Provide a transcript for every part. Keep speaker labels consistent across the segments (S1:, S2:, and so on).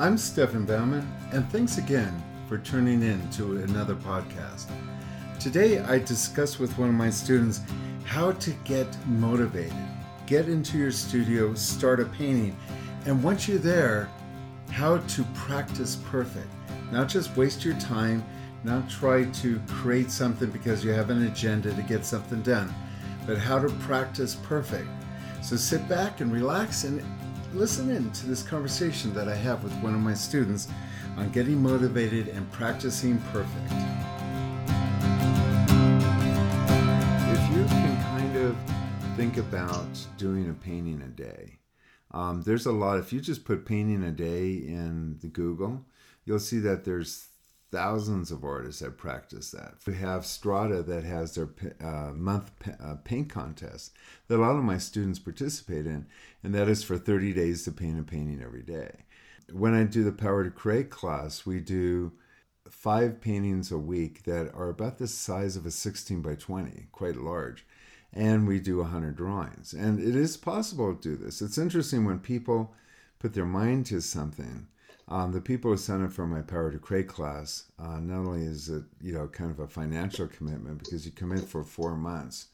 S1: I'm Stefan Baumann, and thanks again for tuning in to another podcast. Today, I discuss with one of my students how to get motivated, get into your studio, start a painting, and once you're there, how to practice perfect. Not just waste your time, not try to create something because you have an agenda to get something done, but how to practice perfect. So sit back and relax and listen in to this conversation that I have with one of my students on getting motivated and practicing perfect. If you can kind of think about doing a painting a day, um, there's a lot. If you just put painting a day in the Google, you'll see that there's thousands of artists that practice that. We have Strada that has their uh, month uh, paint contest that a lot of my students participate in, and that is for 30 days to paint a painting every day. When I do the Power to Create class, we do five paintings a week that are about the size of a 16 by 20, quite large. And we do 100 drawings. And it is possible to do this. It's interesting when people put their mind to something um, the people who sign up for my Power to Create class, uh, not only is it you know kind of a financial commitment because you commit for four months,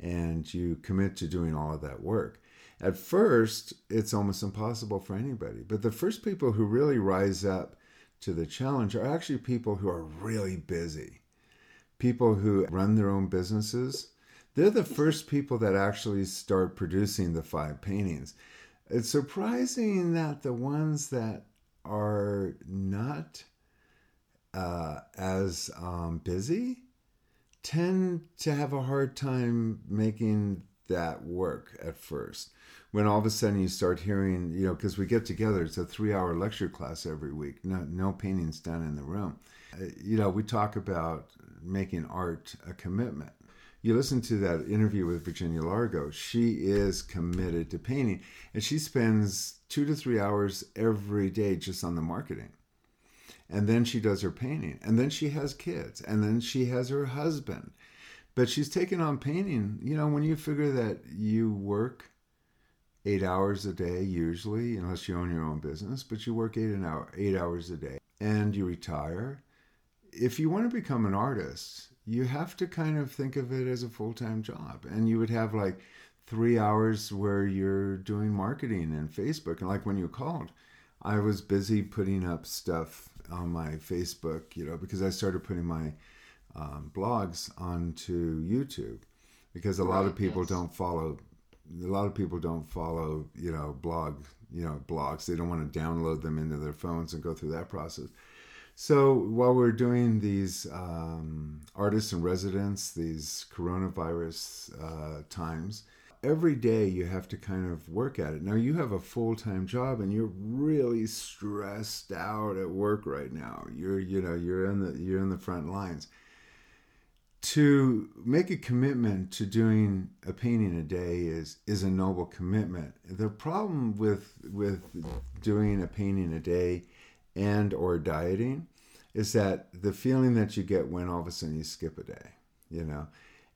S1: and you commit to doing all of that work. At first, it's almost impossible for anybody, but the first people who really rise up to the challenge are actually people who are really busy, people who run their own businesses. They're the first people that actually start producing the five paintings. It's surprising that the ones that are not uh, as um, busy tend to have a hard time making that work at first. When all of a sudden you start hearing, you know, because we get together, it's a three hour lecture class every week, no, no paintings done in the room. Uh, you know, we talk about making art a commitment. You listen to that interview with Virginia Largo, she is committed to painting and she spends two to three hours every day just on the marketing. And then she does her painting. And then she has kids. And then she has her husband. But she's taken on painting. You know, when you figure that you work eight hours a day, usually, unless you own your own business, but you work eight an hour, eight hours a day, and you retire. If you want to become an artist, you have to kind of think of it as a full time job. And you would have like three hours where you're doing marketing and Facebook. And like when you called, I was busy putting up stuff on my Facebook, you know, because I started putting my um, blogs onto YouTube because a right, lot of people yes. don't follow. A lot of people don't follow, you know, blog, you know, blogs. They don't want to download them into their phones and go through that process. So while we're doing these um, artists in residence, these coronavirus uh, times, every day you have to kind of work at it. Now you have a full time job and you're really stressed out at work right now. You're you know you're in the you're in the front lines. To make a commitment to doing a painting a day is is a noble commitment. The problem with with doing a painting a day and or dieting is that the feeling that you get when all of a sudden you skip a day, you know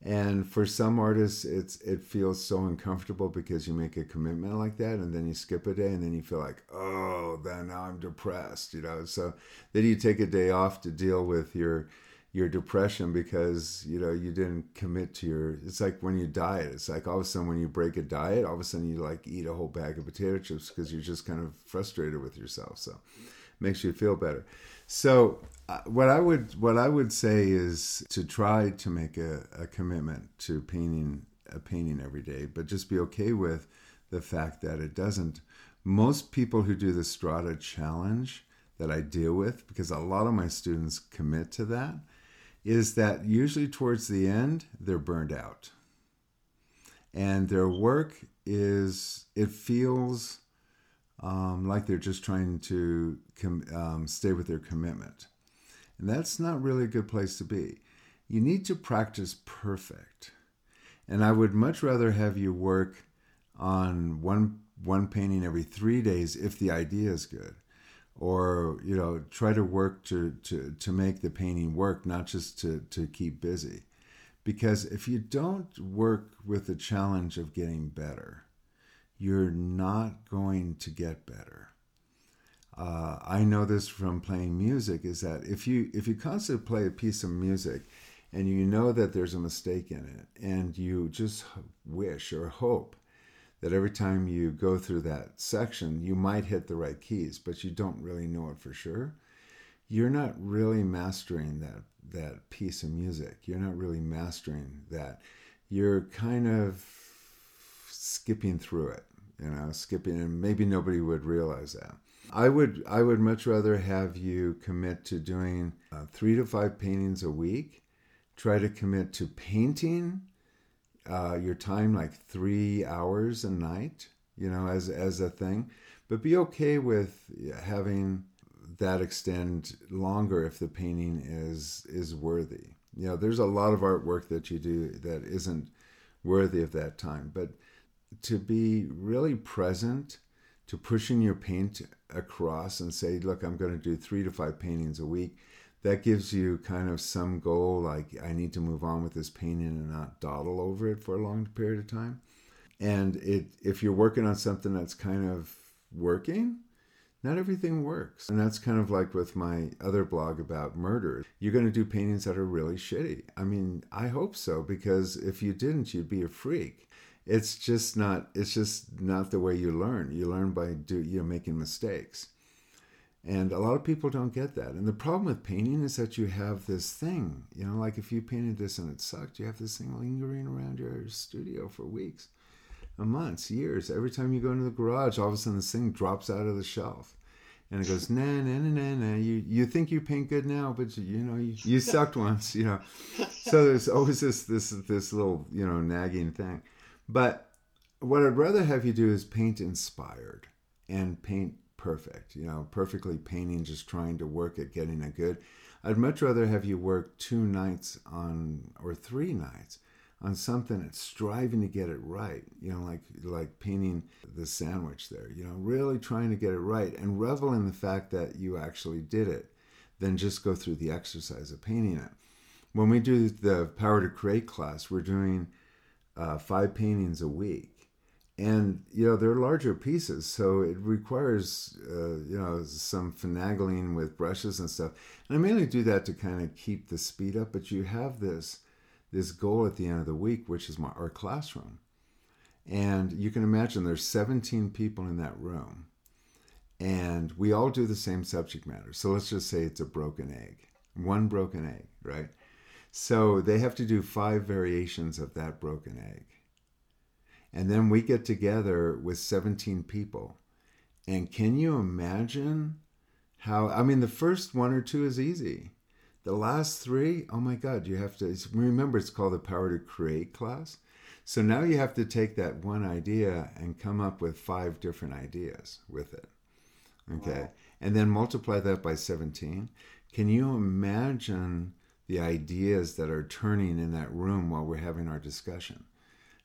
S1: and for some artists, it's it feels so uncomfortable because you make a commitment like that, and then you skip a day, and then you feel like, oh, then now I'm depressed, you know. So then you take a day off to deal with your your depression because you know you didn't commit to your. It's like when you diet. It's like all of a sudden when you break a diet, all of a sudden you like eat a whole bag of potato chips because you're just kind of frustrated with yourself. So makes you feel better. So uh, what I would what I would say is to try to make a, a commitment to painting a painting every day, but just be okay with the fact that it doesn't. Most people who do the Strada challenge that I deal with, because a lot of my students commit to that, is that usually towards the end they're burned out, and their work is it feels um, like they're just trying to com- um, stay with their commitment. And that's not really a good place to be. You need to practice perfect. And I would much rather have you work on one one painting every three days if the idea is good. Or, you know, try to work to, to, to make the painting work, not just to, to keep busy. Because if you don't work with the challenge of getting better, you're not going to get better. uh, I know this from playing music is that if you if you constantly play a piece of music and you know that there's a mistake in it and you just wish or hope that every time you go through that section you might hit the right keys but you don't really know it for sure you're not really mastering that that piece of music. You're not really mastering that. You're kind of skipping through it you know skipping and maybe nobody would realize that. I would i would much rather have you commit to doing uh, three to five paintings a week. Try to commit to painting uh, your time like three hours a night you know as as a thing. But be okay with having that extend longer if the painting is is worthy. You know there's a lot of artwork that you do that isn't worthy of that time but to be really present to pushing your paint across and say, look, I'm going to do three to five paintings a week. That gives you kind of some goal, like I need to move on with this painting and not dawdle over it for a long period of time. And it, if you're working on something that's kind of working, not everything works. And that's kind of like with my other blog about murder. You're going to do paintings that are really shitty. I mean, I hope so, because if you didn't, you'd be a freak it's just not it's just not the way you learn. You learn by do you know making mistakes. And a lot of people don't get that. And the problem with painting is that you have this thing you know like if you painted this and it sucked you have this thing lingering around your studio for weeks uh, months years. Every time you go into the garage all of a sudden this thing drops out of the shelf. And it goes nah nah nah nah nah. You you think you paint good now but you, you know you, you sucked once you know. So there's always this this this little you know nagging thing but what I'd rather have you do is paint inspired and paint perfect, you know, perfectly painting, just trying to work at getting a good. I'd much rather have you work two nights on, or three nights on something that's striving to get it right, you know, like like painting the sandwich there, you know, really trying to get it right and revel in the fact that you actually did it, than just go through the exercise of painting it. When we do the Power to Create class, we're doing uh, five paintings a week. And, you know, they're larger pieces, so it requires, uh, you know, some finagling with brushes and stuff. And I mainly do that to kind of keep the speed up, but you have this this goal at the end of the week, which is my, our classroom. And you can imagine there's 17 people in that room. And we all do the same subject matter. So let's just say it's a broken egg, one broken egg, right? So they have to do five variations of that broken egg. And then we get together with 17 people. And can you imagine how? I mean, the first one or two is easy. The last three, oh my God, you have to remember it's called the Power to Create class. So now you have to take that one idea and come up with five different ideas with it. Okay. Wow. And then multiply that by 17. Can you imagine the ideas that are turning in that room while we're having our discussion.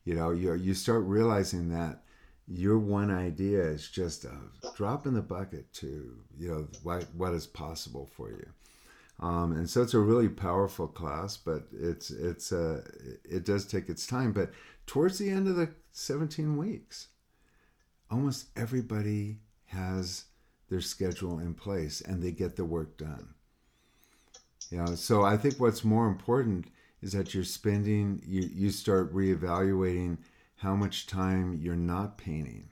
S1: You know, you you start realizing that your one idea is just a drop in the bucket to you know what what is possible for you. Um, and so it's a really powerful class, but it's it's uh, it does take its time. But towards the end of the 17 weeks, almost everybody has their schedule in place and they get the work done. Know, so I think what's more important is that you're spending, you, you start reevaluating how much time you're not painting.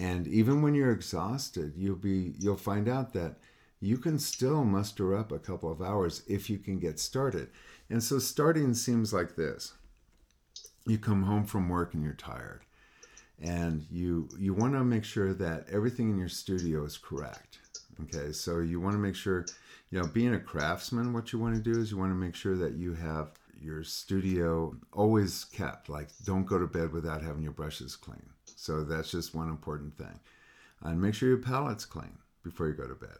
S1: And even when you're exhausted, you'll be you'll find out that you can still muster up a couple of hours if you can get started. And so starting seems like this. You come home from work and you're tired. And you you want to make sure that everything in your studio is correct. Okay? So you want to make sure you know, being a craftsman, what you want to do is you want to make sure that you have your studio always kept. Like, don't go to bed without having your brushes clean. So that's just one important thing. And make sure your palette's clean before you go to bed,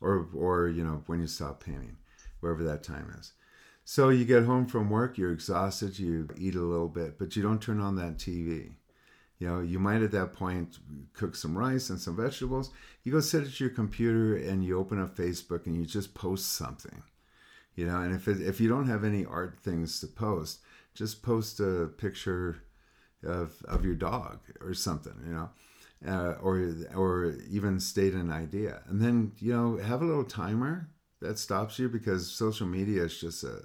S1: or or you know when you stop painting, wherever that time is. So you get home from work, you're exhausted, you eat a little bit, but you don't turn on that TV. You know, you might at that point cook some rice and some vegetables. You go sit at your computer and you open up Facebook and you just post something. You know, and if it, if you don't have any art things to post, just post a picture of of your dog or something. You know, uh, or or even state an idea, and then you know have a little timer that stops you because social media is just a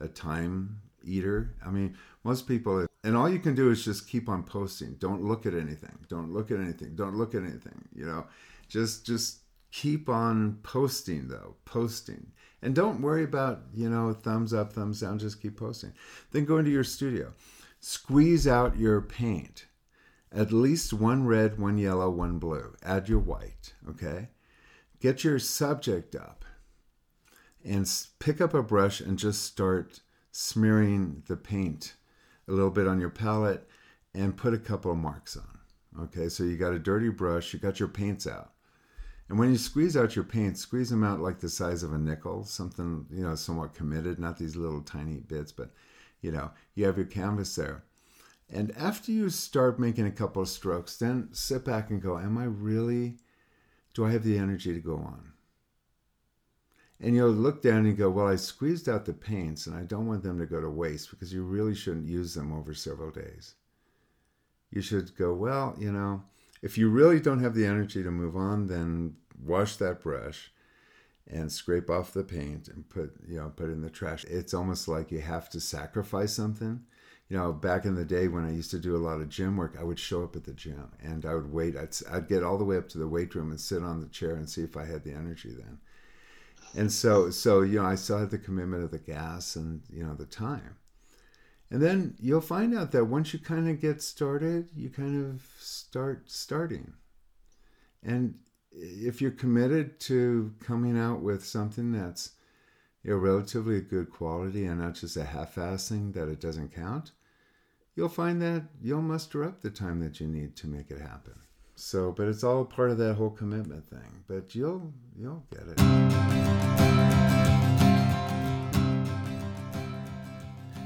S1: a time eater. I mean, most people, and all you can do is just keep on posting. Don't look at anything. Don't look at anything. Don't look at anything. You know, just just keep on posting though, posting, and don't worry about you know thumbs up, thumbs down. Just keep posting. Then go into your studio, squeeze out your paint. At least one red, one yellow, one blue. Add your white. Okay. Get your subject up and pick up a brush and just start smearing the paint a little bit on your palette and put a couple of marks on. Okay, so you got a dirty brush, you got your paints out. And when you squeeze out your paints, squeeze them out like the size of a nickel, something, you know, somewhat committed, not these little tiny bits, but, you know, you have your canvas there. And after you start making a couple of strokes, then sit back and go, Am I really, do I have the energy to go on? And you'll look down and go, Well, I squeezed out the paints and I don't want them to go to waste because you really shouldn't use them over several days. You should go, Well, you know, if you really don't have the energy to move on, then wash that brush and scrape off the paint and put, you know, put in the trash. It's almost like you have to sacrifice something. You know, back in the day when I used to do a lot of gym work, I would show up at the gym and I would wait. I'd, I'd get all the way up to the weight room and sit on the chair and see if I had the energy then and so so you know i still had the commitment of the gas and you know the time. And then you'll find out that once you kind of get started you kind of start starting. And if you're committed to coming out with something that's you know relatively good quality and not just a half-ass thing that it doesn't count you'll find that you'll muster up the time that you need to make it happen so, but it's all part of that whole commitment thing. But you'll you'll get it.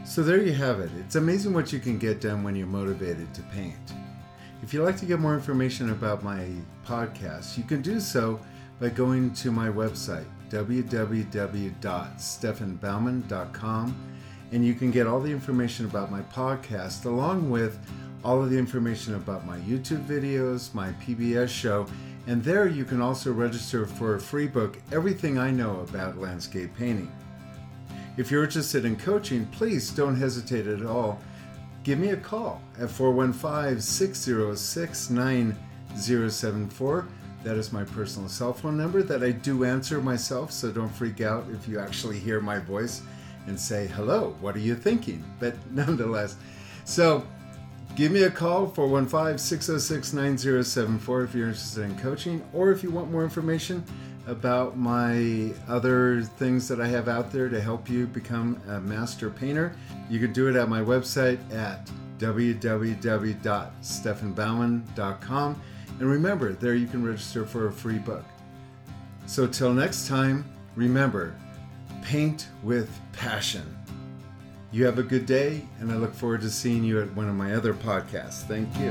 S1: So there you have it. It's amazing what you can get done when you're motivated to paint. If you'd like to get more information about my podcast, you can do so by going to my website, www.stefanbaumann.com, and you can get all the information about my podcast along with all of the information about my YouTube videos, my PBS show, and there you can also register for a free book, Everything I Know About Landscape Painting. If you're interested in coaching, please don't hesitate at all. Give me a call at 415 606 9074. That is my personal cell phone number that I do answer myself, so don't freak out if you actually hear my voice and say, Hello, what are you thinking? But nonetheless, so Give me a call, 415 606 9074, if you're interested in coaching, or if you want more information about my other things that I have out there to help you become a master painter. You can do it at my website at www.stefanbaumann.com. And remember, there you can register for a free book. So, till next time, remember paint with passion. You have a good day, and I look forward to seeing you at one of my other podcasts. Thank you.